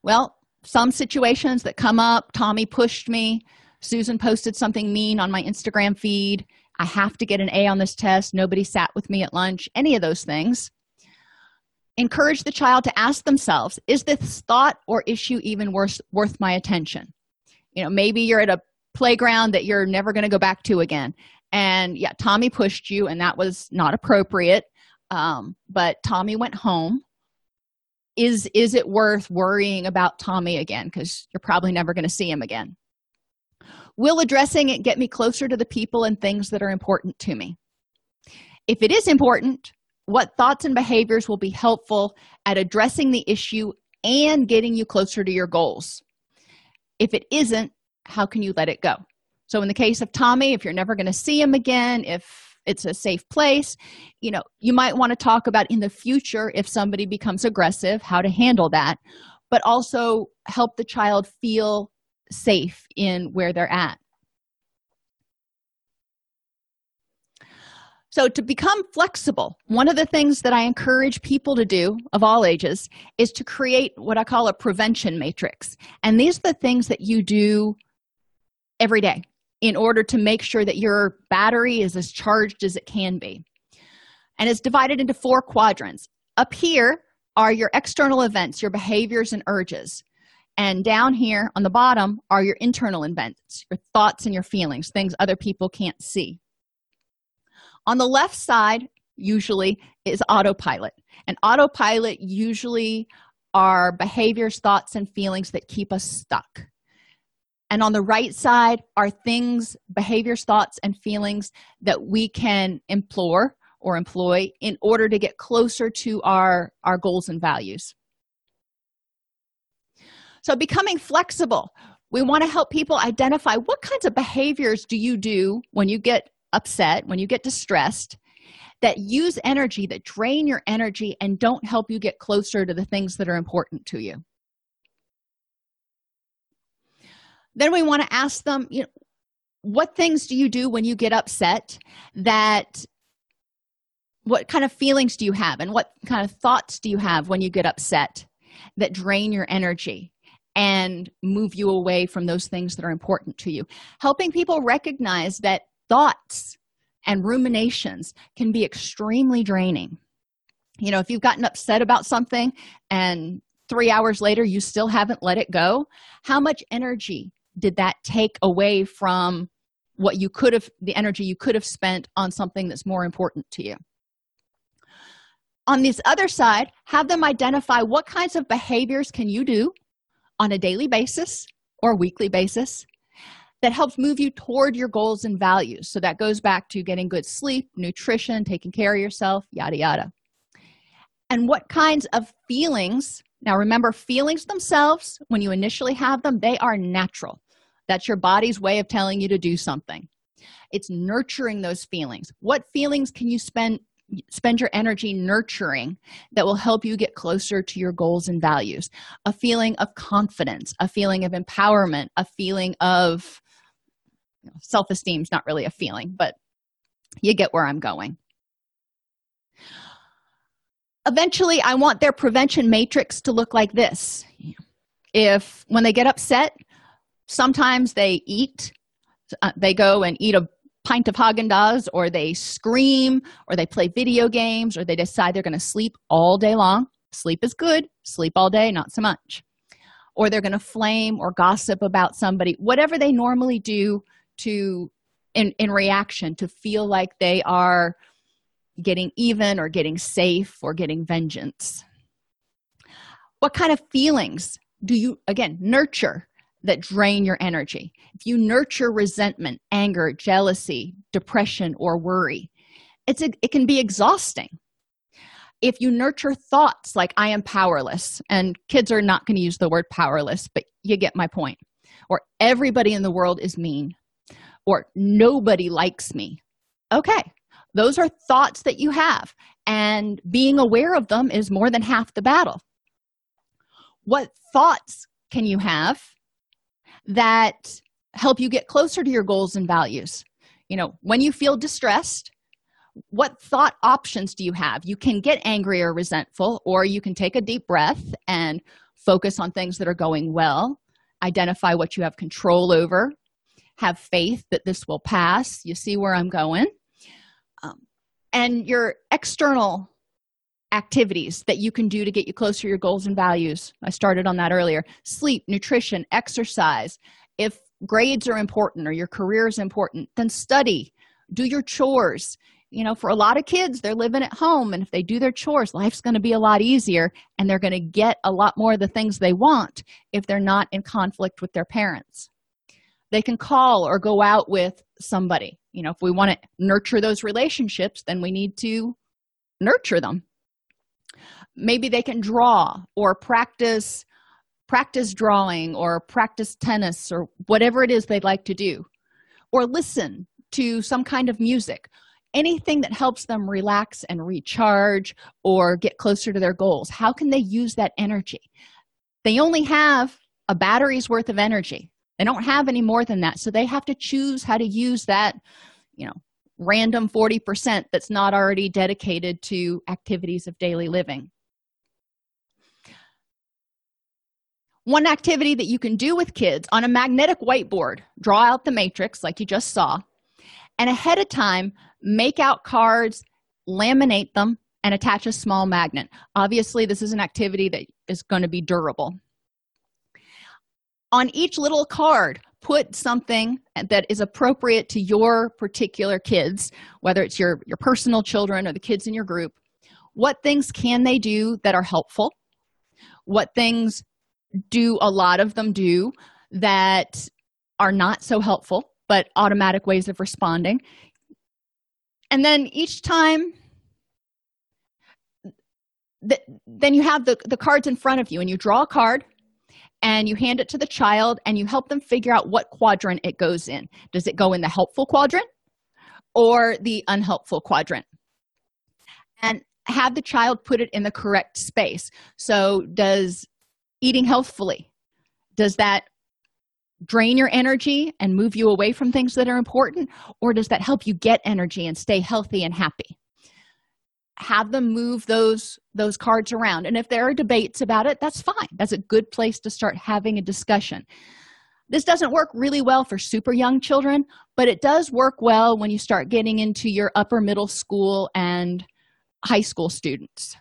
A: Well, some situations that come up Tommy pushed me, Susan posted something mean on my Instagram feed. I have to get an A on this test. Nobody sat with me at lunch, any of those things. Encourage the child to ask themselves Is this thought or issue even worth, worth my attention? You know, maybe you're at a playground that you're never going to go back to again. And yeah tommy pushed you and that was not appropriate. Um, but tommy went home. Is is it worth worrying about tommy again? Because you're probably never going to see him again. Will addressing it get me closer to the people and things that are important to me? If it is important what thoughts and behaviors will be helpful at addressing the issue and getting you closer to your goals? If it isn't how can you let it go so in the case of tommy if you're never going to see him again if it's a safe place you know you might want to talk about in the future if somebody becomes aggressive how to handle that but also help the child feel safe in where they're at So, to become flexible, one of the things that I encourage people to do of all ages is to create what I call a prevention matrix. And these are the things that you do every day in order to make sure that your battery is as charged as it can be. And it's divided into four quadrants. Up here are your external events, your behaviors and urges. And down here on the bottom are your internal events, your thoughts and your feelings, things other people can't see. On the left side, usually, is autopilot. And autopilot usually are behaviors, thoughts, and feelings that keep us stuck and on the right side are things behaviors thoughts and feelings that we can implore or employ in order to get closer to our our goals and values. So becoming flexible. We want to help people identify what kinds of behaviors do you do when you get upset when you get distressed that use energy that drain your energy and don't help you get closer to the things that are important to you then we want to ask them you know what things do you do when you get upset that what kind of feelings do you have and what kind of thoughts do you have when you get upset that drain your energy and move you away from those things that are important to you? Helping people recognize that thoughts and ruminations can be extremely draining. You know if you've gotten upset about something and three hours later you still haven't let it go how much energy did that take away from what you could have the energy you could have spent on something that's more important to you? On this other side have them identify what kinds of behaviors can you do on a daily basis or weekly basis that helps move you toward your goals and values. So that goes back to getting good sleep nutrition taking care of yourself yada yada. And what kinds of feelings now remember feelings themselves when you initially have them they are natural that's your body's way of telling you to do something. It's nurturing those feelings. What feelings can you spend spend your energy nurturing that will help you get closer to your goals and values? A feeling of confidence a feeling of empowerment a feeling of you know, self-esteem is not really a feeling but you get where i'm going. Eventually i want their prevention matrix to look like this. If when they get upset sometimes they eat uh, they go and eat a pint of Haagen-Dazs or they scream or they play video games or they decide they're going to sleep all day long. Sleep is good. Sleep all day not so much. Or they're going to flame or gossip about somebody. Whatever they normally do to in in reaction to feel like they are getting even or getting safe or getting vengeance. What kind of feelings do you again nurture that drain your energy. If you nurture resentment, anger, jealousy, depression, or worry, it's a, it can be exhausting. If you nurture thoughts like I am powerless, and kids are not going to use the word powerless, but you get my point, or everybody in the world is mean, or nobody likes me. Okay, those are thoughts that you have, and being aware of them is more than half the battle. What thoughts can you have that help you get closer to your goals and values. You know when you feel distressed what thought options do you have? You can get angry or resentful or you can take a deep breath and focus on things that are going well. Identify what you have control over. Have faith that this will pass. You see where i'm going. Um, and your external activities that you can do to get you closer to your goals and values. I started on that earlier. Sleep nutrition exercise. If grades are important or your career is important then study. Do your chores. You know for a lot of kids they're living at home and if they do their chores life's going to be a lot easier and they're going to get a lot more of the things they want if they're not in conflict with their parents. They can call or go out with somebody. You know if we want to nurture those relationships then we need to nurture them maybe they can draw or practice practice drawing or practice tennis or whatever it is they'd like to do. Or listen to some kind of music. Anything that helps them relax and recharge or get closer to their goals. How can they use that energy? They only have a battery's worth of energy. They don't have any more than that. So they have to choose how to use that you know random 40% that's not already dedicated to activities of daily living one activity that you can do with kids on a magnetic whiteboard draw out the matrix like you just saw and ahead of time make out cards laminate them and attach a small magnet. Obviously this is an activity that is going to be durable. On each little card put something that is appropriate to your particular kids whether it's your your personal children or the kids in your group. What things can they do that are helpful? What things do a lot of them do that are not so helpful but automatic ways of responding. And then each time th- then you have the, the cards in front of you and you draw a card and you hand it to the child and you help them figure out what quadrant it goes in. Does it go in the helpful quadrant or the unhelpful quadrant? And have the child put it in the correct space. So does eating healthfully. Does that drain your energy and move you away from things that are important or does that help you get energy and stay healthy and happy? Have them move those those cards around. And if there are debates about it that's fine. That's a good place to start having a discussion. This doesn't work really well for super young children but it does work well when you start getting into your upper middle school and high school students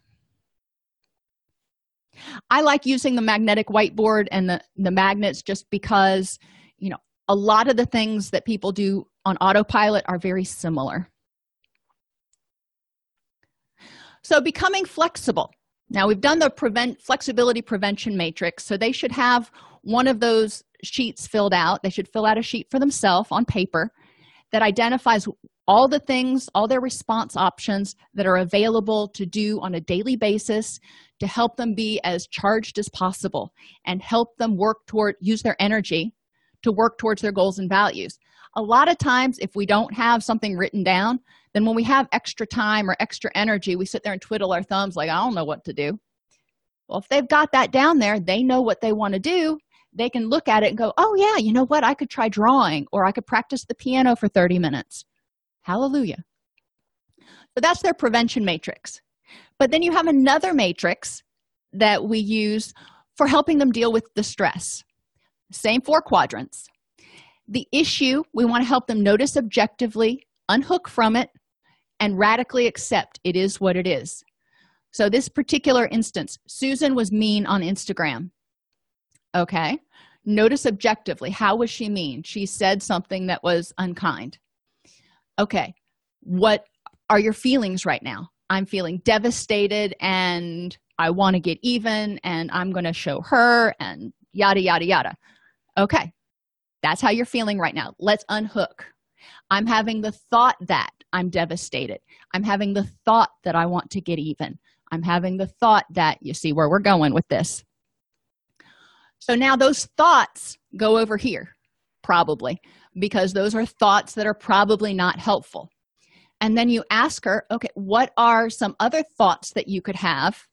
A: i like using the magnetic whiteboard and the the magnets just because you know a lot of the things that people do on autopilot are very similar. So becoming flexible. Now we've done the prevent flexibility prevention matrix so they should have one of those sheets filled out. They should fill out a sheet for themselves on paper that identifies all the things all their response options that are available to do on a daily basis to help them be as charged as possible and help them work toward use their energy to work towards their goals and values. A lot of times if we don't have something written down then when we have extra time or extra energy we sit there and twiddle our thumbs like i don't know what to do. Well if they've got that down there they know what they want to do they can look at it and go oh yeah you know what? I could try drawing or i could practice the piano for 30 minutes hallelujah. So that's their prevention matrix. But then you have another matrix that we use for helping them deal with the stress. Same four quadrants. The issue we want to help them notice objectively unhook from it and radically accept it is what it is. So this particular instance susan was mean on instagram. Okay? Notice objectively how was she mean? She said something that was unkind okay what are your feelings right now? I'm feeling devastated and i want to get even and i'm going to show her and yada yada yada. Okay that's how you're feeling right now. Let's unhook. I'm having the thought that i'm devastated. I'm having the thought that i want to get even. I'm having the thought that you see where we're going with this. So now those thoughts go over here probably because those are thoughts that are probably not helpful. And then you ask her okay what are some other thoughts that you could have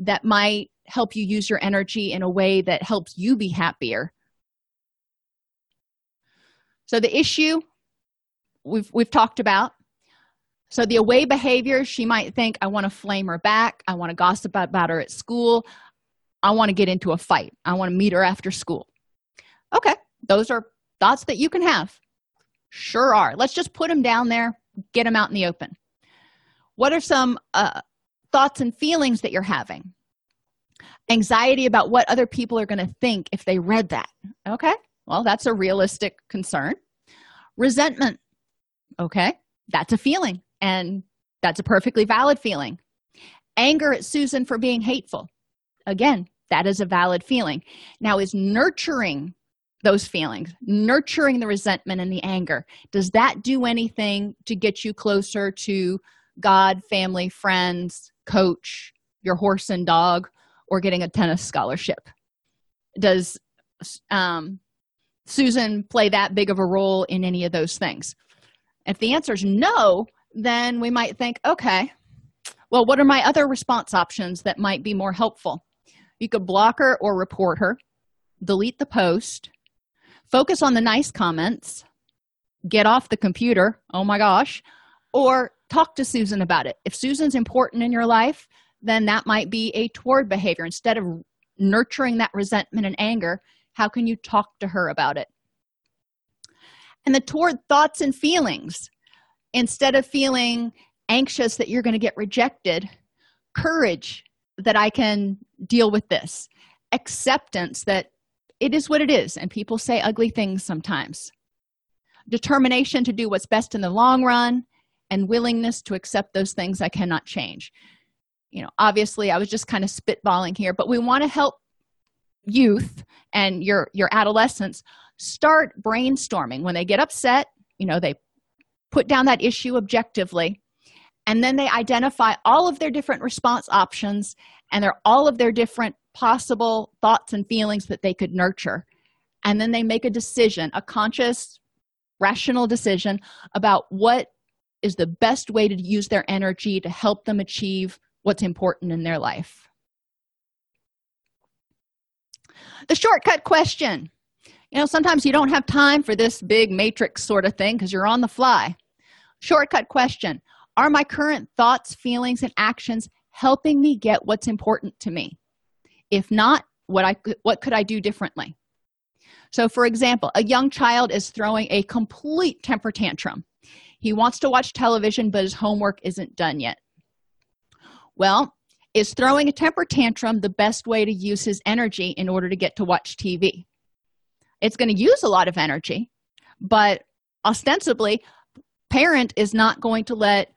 A: that might help you use your energy in a way that helps you be happier? So the issue we've we've talked about. So the away behavior she might think i want to flame her back. I want to gossip about her at school. I want to get into a fight. I want to meet her after school. Okay those are thoughts that you can have. Sure are. Let's just put them down there get them out in the open. What are some uh, thoughts and feelings that you're having? Anxiety about what other people are going to think if they read that. Okay well that's a realistic concern. Resentment. Okay that's a feeling and that's a perfectly valid feeling. Anger at susan for being hateful. Again that is a valid feeling. Now is nurturing those feelings nurturing the resentment and the anger. Does that do anything to get you closer to god family friends coach your horse and dog or getting a tennis scholarship? Does um, susan play that big of a role in any of those things? If the answer is no then we might think okay well what are my other response options that might be more helpful? You could block her or report her delete the post focus on the nice comments get off the computer oh my gosh or talk to susan about it. If susan's important in your life then that might be a toward behavior. Instead of nurturing that resentment and anger how can you talk to her about it? And the toward thoughts and feelings. Instead of feeling anxious that you're going to get rejected courage that i can deal with this. Acceptance that it is what it is and people say ugly things sometimes. Determination to do what's best in the long run and willingness to accept those things i cannot change. You know obviously i was just kind of spitballing here but we want to help youth and your your adolescents start brainstorming. When they get upset you know they put down that issue objectively and then they identify all of their different response options and they're all of their different possible thoughts and feelings that they could nurture. And then they make a decision a conscious rational decision about what is the best way to use their energy to help them achieve what's important in their life. The shortcut question. You know sometimes you don't have time for this big matrix sort of thing because you're on the fly. Shortcut question. Are my current thoughts feelings and actions helping me get what's important to me if not what i what could i do differently? So for example a young child is throwing a complete temper tantrum. He wants to watch television but his homework isn't done yet. Well is throwing a temper tantrum the best way to use his energy in order to get to watch tv it's going to use a lot of energy but ostensibly parent is not going to let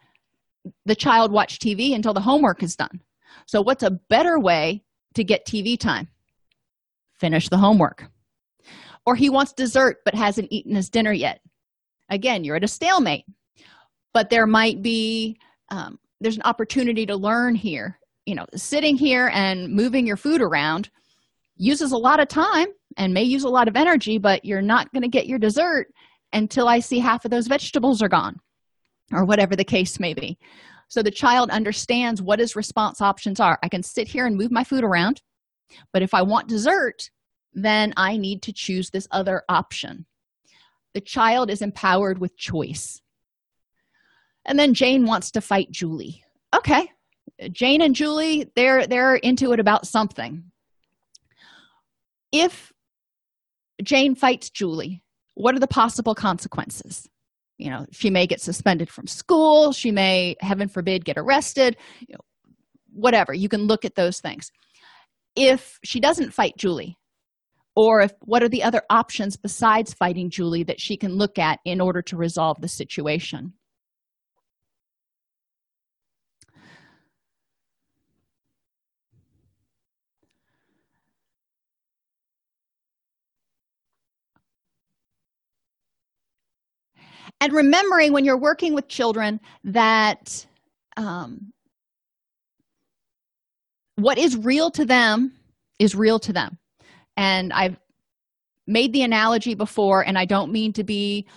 A: the child watch tv until the homework is done. So what's a better way to get tv time. Finish the homework. Or he wants dessert but hasn't eaten his dinner yet. Again you're at a stalemate. But there might be um, there's an opportunity to learn here. You know sitting here and moving your food around uses a lot of time and may use a lot of energy but you're not going to get your dessert until i see half of those vegetables are gone or whatever the case may be so the child understands what his response options are. I can sit here and move my food around but if i want dessert then i need to choose this other option. The child is empowered with choice. And then jane wants to fight julie. Okay jane and julie they're they're into it about something. If jane fights julie what are the possible consequences you know she may get suspended from school she may heaven forbid get arrested you know, whatever. You can look at those things. If she doesn't fight julie or if what are the other options besides fighting julie that she can look at in order to resolve the situation and remembering when you're working with children that um, what is real to them is real to them. And i've made the analogy before and i don't mean to be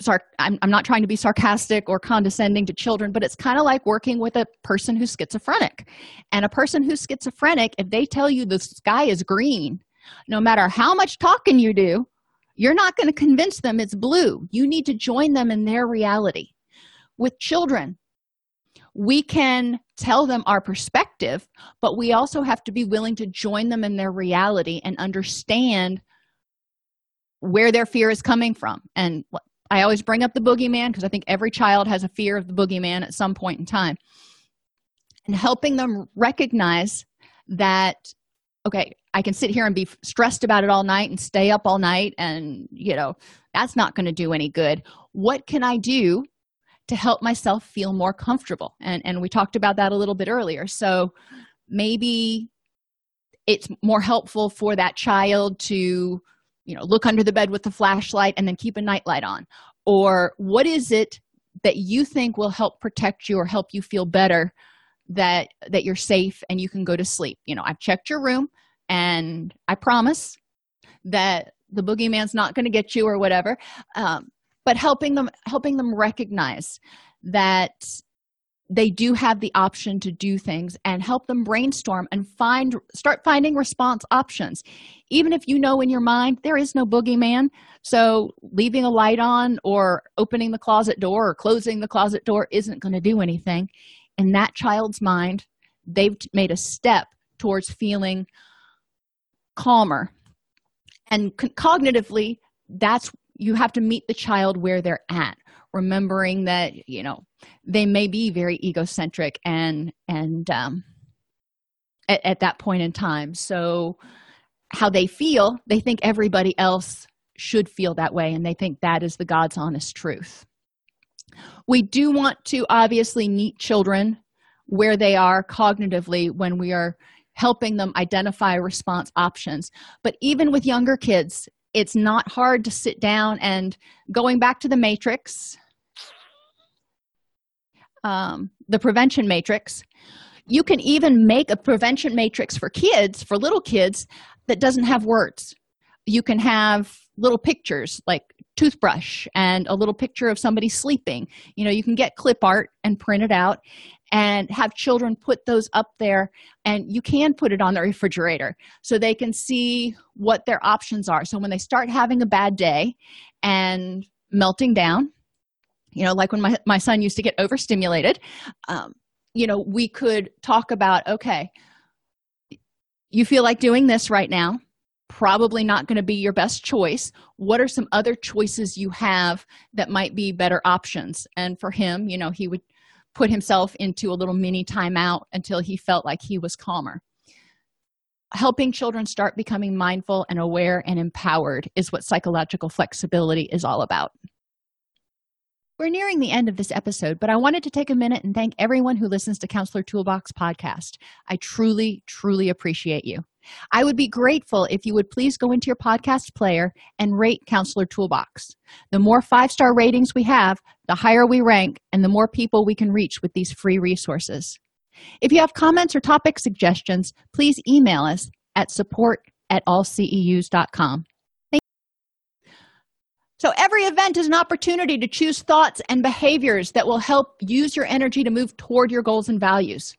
A: sorry I'm, I'm not trying to be sarcastic or condescending to children but it's kind of like working with a person who's schizophrenic. And a person who's schizophrenic if they tell you the sky is green no matter how much talking you do you're not going to convince them it's blue. You need to join them in their reality. With children we can tell them our perspective but we also have to be willing to join them in their reality and understand where their fear is coming from. And i always bring up the boogeyman because i think every child has a fear of the boogeyman at some point in time. And helping them recognize that okay i can sit here and be stressed about it all night and stay up all night and you know that's not going to do any good. What can i do to help myself feel more comfortable? And and we talked about that a little bit earlier. So maybe it's more helpful for that child to you know look under the bed with the flashlight and then keep a nightlight on. Or what is it that you think will help protect you or help you feel better that that you're safe and you can go to sleep? You know i've checked your room and i promise that the boogeyman's not going to get you or whatever. Um, but helping them helping them recognize that they do have the option to do things and help them brainstorm and find start finding response options. Even if you know in your mind there is no boogeyman so leaving a light on or opening the closet door or closing the closet door isn't going to do anything. In that child's mind they've made a step towards feeling calmer. And cognitively that's you have to meet the child where they're at remembering that you know they may be very egocentric and and um at, at that point in time. So how they feel they think everybody else should feel that way and they think that is the god's honest truth. We do want to obviously meet children where they are cognitively when we are helping them identify response options. But even with younger kids it's not hard to sit down and going back to the matrix um, the prevention matrix you can even make a prevention matrix for kids for little kids that doesn't have words. You can have little pictures like toothbrush and a little picture of somebody sleeping. You know you can get clip art and print it out and have children put those up there and you can put it on the refrigerator so they can see what their options are. So when they start having a bad day and melting down you know like when my, my son used to get overstimulated um, you know we could talk about okay you feel like doing this right now probably not going to be your best choice. What are some other choices you have that might be better options? And for him you know he would put himself into a little mini timeout until he felt like he was calmer helping children start becoming mindful and aware and empowered is what psychological flexibility is all about we're nearing the end of this episode, but I wanted to take a minute and thank everyone who listens to Counselor Toolbox podcast. I truly, truly appreciate you. I would be grateful if you would please go into your podcast player and rate Counselor Toolbox. The more five star ratings we have, the higher we rank and the more people we can reach with these free resources. If you have comments or topic suggestions, please email us at support at allceus.com. So, every event is an opportunity to choose thoughts and behaviors that will help use your energy to move toward your goals and values.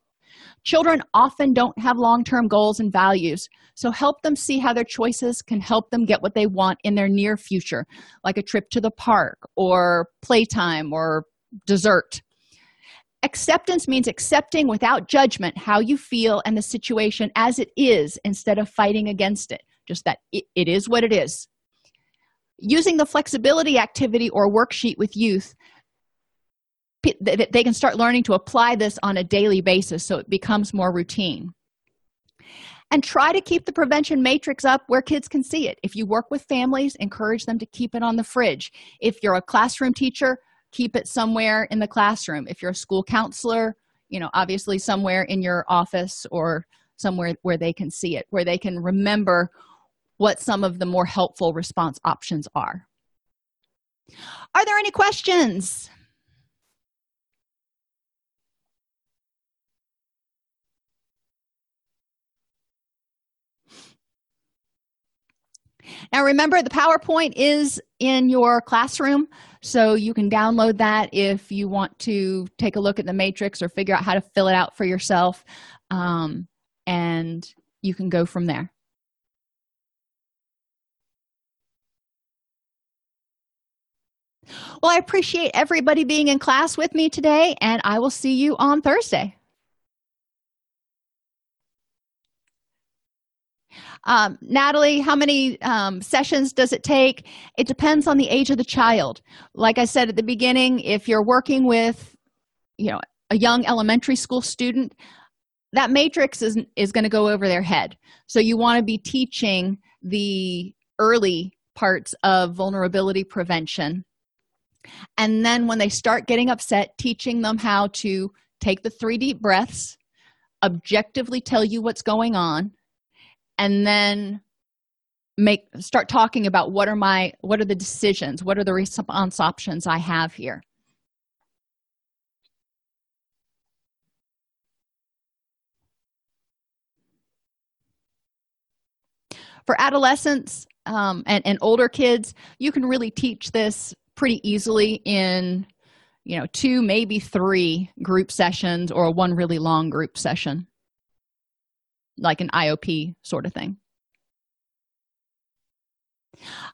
A: Children often don't have long term goals and values, so help them see how their choices can help them get what they want in their near future, like a trip to the park or playtime or dessert. Acceptance means accepting without judgment how you feel and the situation as it is instead of fighting against it. Just that it, it is what it is using the flexibility activity or worksheet with youth they can start learning to apply this on a daily basis so it becomes more routine and try to keep the prevention matrix up where kids can see it if you work with families encourage them to keep it on the fridge if you're a classroom teacher keep it somewhere in the classroom if you're a school counselor you know obviously somewhere in your office or somewhere where they can see it where they can remember what some of the more helpful response options are. Are there any questions? Now, remember, the PowerPoint is in your classroom, so you can download that if you want to take a look at the matrix or figure out how to fill it out for yourself, um, and you can go from there. Well, I appreciate everybody being in class with me today, and I will see you on Thursday. Um, Natalie, how many um, sessions does it take? It depends on the age of the child. Like I said at the beginning, if you're working with, you know, a young elementary school student, that matrix is is going to go over their head. So you want to be teaching the early parts of vulnerability prevention and then when they start getting upset, teaching them how to take the three deep breaths, objectively tell you what's going on, and then make start talking about what are my what are the decisions? What are the response options i have here? For adolescents um, and, and older kids you can really teach this pretty easily in you know two maybe three group sessions or one really long group session like an iop sort of thing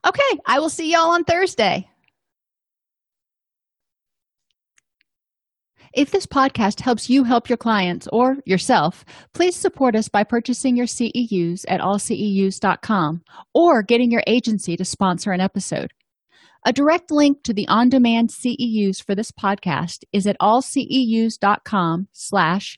A: okay i will see y'all on thursday If this podcast helps you help your clients or yourself, please support us by purchasing your CEUs at allceus.com or getting your agency to sponsor an episode. A direct link to the on-demand CEUs for this podcast is at allceus.com slash